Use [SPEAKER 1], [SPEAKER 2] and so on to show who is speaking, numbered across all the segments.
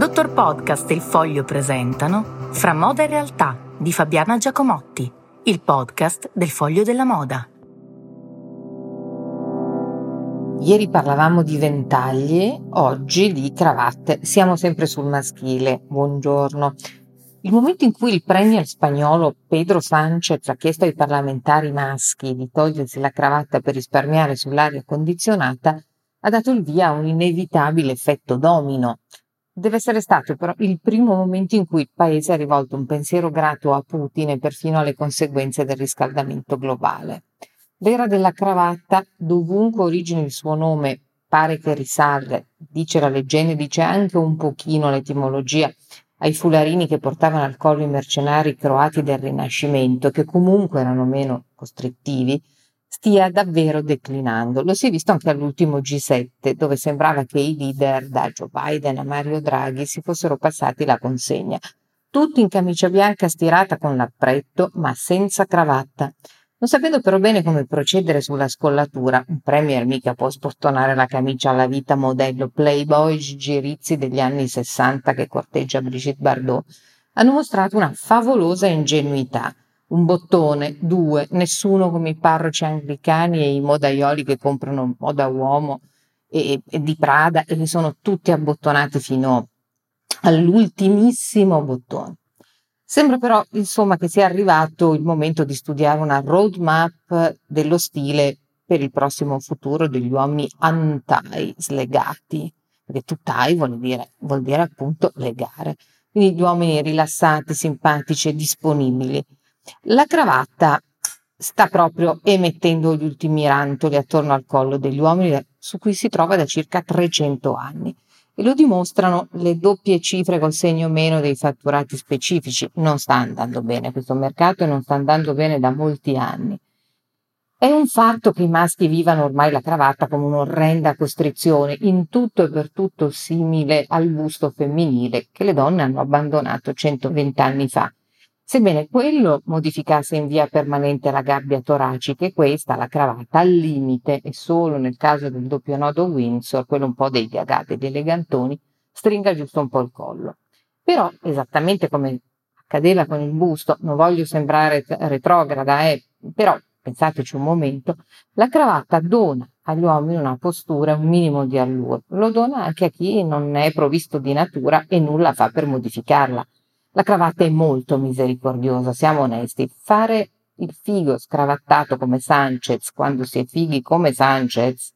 [SPEAKER 1] Dottor Podcast e il Foglio presentano Fra moda e realtà di Fabiana Giacomotti, il podcast del Foglio della Moda.
[SPEAKER 2] Ieri parlavamo di ventagli, oggi di cravatte. Siamo sempre sul maschile. Buongiorno. Il momento in cui il premier spagnolo Pedro Sánchez ha chiesto ai parlamentari maschi di togliersi la cravatta per risparmiare sull'aria condizionata ha dato il via a un inevitabile effetto domino. Deve essere stato però il primo momento in cui il paese ha rivolto un pensiero grato a Putin e perfino alle conseguenze del riscaldamento globale. L'era della cravatta, dovunque origini il suo nome, pare che risalga, dice la leggenda, dice anche un pochino l'etimologia, ai fularini che portavano al collo i mercenari croati del Rinascimento, che comunque erano meno costrittivi, stia davvero declinando. Lo si è visto anche all'ultimo G7, dove sembrava che i leader, da Joe Biden a Mario Draghi, si fossero passati la consegna. Tutti in camicia bianca stirata con l'appretto, ma senza cravatta. Non sapendo però bene come procedere sulla scollatura, un premier mica può spottonare la camicia alla vita modello Playboy Gigi degli anni 60 che corteggia Brigitte Bardot, hanno mostrato una favolosa ingenuità un bottone, due, nessuno come i parroci anglicani e i modaioli che comprano moda uomo e, e di Prada e che sono tutti abbottonati fino all'ultimissimo bottone. Sembra però, insomma, che sia arrivato il momento di studiare una roadmap dello stile per il prossimo futuro degli uomini antai, slegati, perché tutai vuol dire, vuol dire appunto legare. Quindi gli uomini rilassati, simpatici e disponibili la cravatta sta proprio emettendo gli ultimi rantoli attorno al collo degli uomini su cui si trova da circa 300 anni e lo dimostrano le doppie cifre col segno meno dei fatturati specifici. Non sta andando bene questo mercato e non sta andando bene da molti anni. È un fatto che i maschi vivano ormai la cravatta come un'orrenda costrizione, in tutto e per tutto simile al busto femminile che le donne hanno abbandonato 120 anni fa. Sebbene quello modificasse in via permanente la gabbia toracica e questa, la cravatta, al limite e solo nel caso del doppio nodo Windsor, quello un po' dei gagati e dei elegantoni, stringa giusto un po' il collo. Però, esattamente come accadeva con il busto, non voglio sembrare retrograda, eh, però pensateci un momento, la cravatta dona agli uomini una postura, un minimo di allure, lo dona anche a chi non è provvisto di natura e nulla fa per modificarla. La cravatta è molto misericordiosa, siamo onesti. Fare il figo scravattato come Sanchez quando si è fighi come Sanchez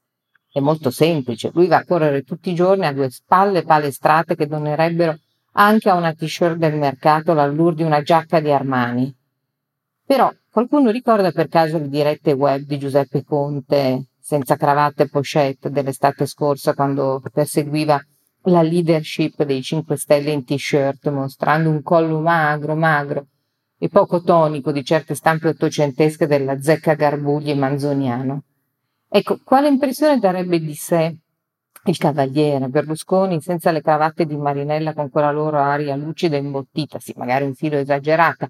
[SPEAKER 2] è molto semplice. Lui va a correre tutti i giorni a due spalle palestrate che donerebbero anche a una t-shirt del mercato l'allure di una giacca di Armani. Però qualcuno ricorda per caso le dirette web di Giuseppe Conte senza cravatta e pochette dell'estate scorsa quando perseguiva la leadership dei 5 Stelle in t-shirt, mostrando un collo magro, magro e poco tonico di certe stampe ottocentesche della zecca Garbugli manzoniano. Ecco, quale impressione darebbe di sé il cavaliere Berlusconi senza le cravatte di Marinella con quella loro aria lucida e imbottita, sì, magari un filo esagerata,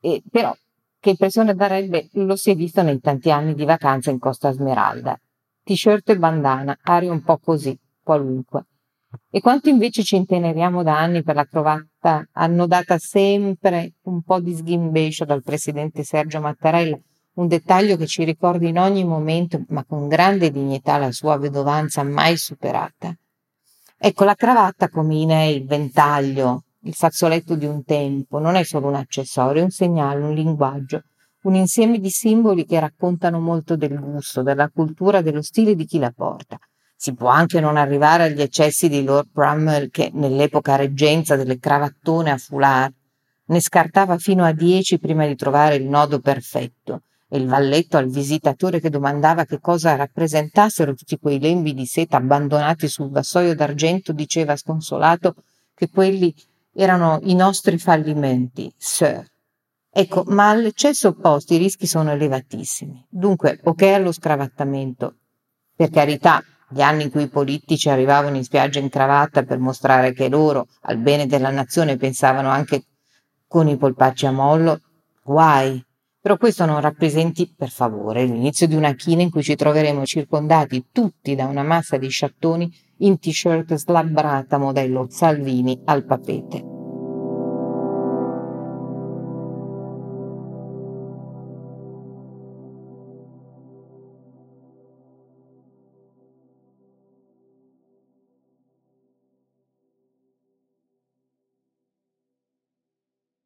[SPEAKER 2] e, però che impressione darebbe lo si è visto nei tanti anni di vacanza in Costa Smeralda. T-shirt e bandana, aria un po' così, qualunque. E quanto invece ci inteneriamo da anni per la cravatta annodata sempre un po' di sghimbescio dal presidente Sergio Mattarella, un dettaglio che ci ricorda in ogni momento, ma con grande dignità, la sua vedovanza mai superata. Ecco, la cravatta come in è il ventaglio, il fazzoletto di un tempo, non è solo un accessorio, è un segnale, un linguaggio, un insieme di simboli che raccontano molto del gusto, della cultura, dello stile di chi la porta. Si può anche non arrivare agli eccessi di Lord Bramwell che nell'epoca reggenza delle cravattone a foulard ne scartava fino a dieci prima di trovare il nodo perfetto e il valletto al visitatore che domandava che cosa rappresentassero tutti quei lembi di seta abbandonati sul vassoio d'argento diceva sconsolato che quelli erano i nostri fallimenti, sir. Ecco, ma all'eccesso opposto i rischi sono elevatissimi. Dunque, ok allo scravattamento, per carità, gli anni in cui i politici arrivavano in spiaggia in cravatta per mostrare che loro, al bene della nazione, pensavano anche con i polpacci a mollo, guai. Però questo non rappresenti, per favore, l'inizio di una china in cui ci troveremo circondati tutti da una massa di sciattoni in t-shirt slabbrata modello Salvini al papete.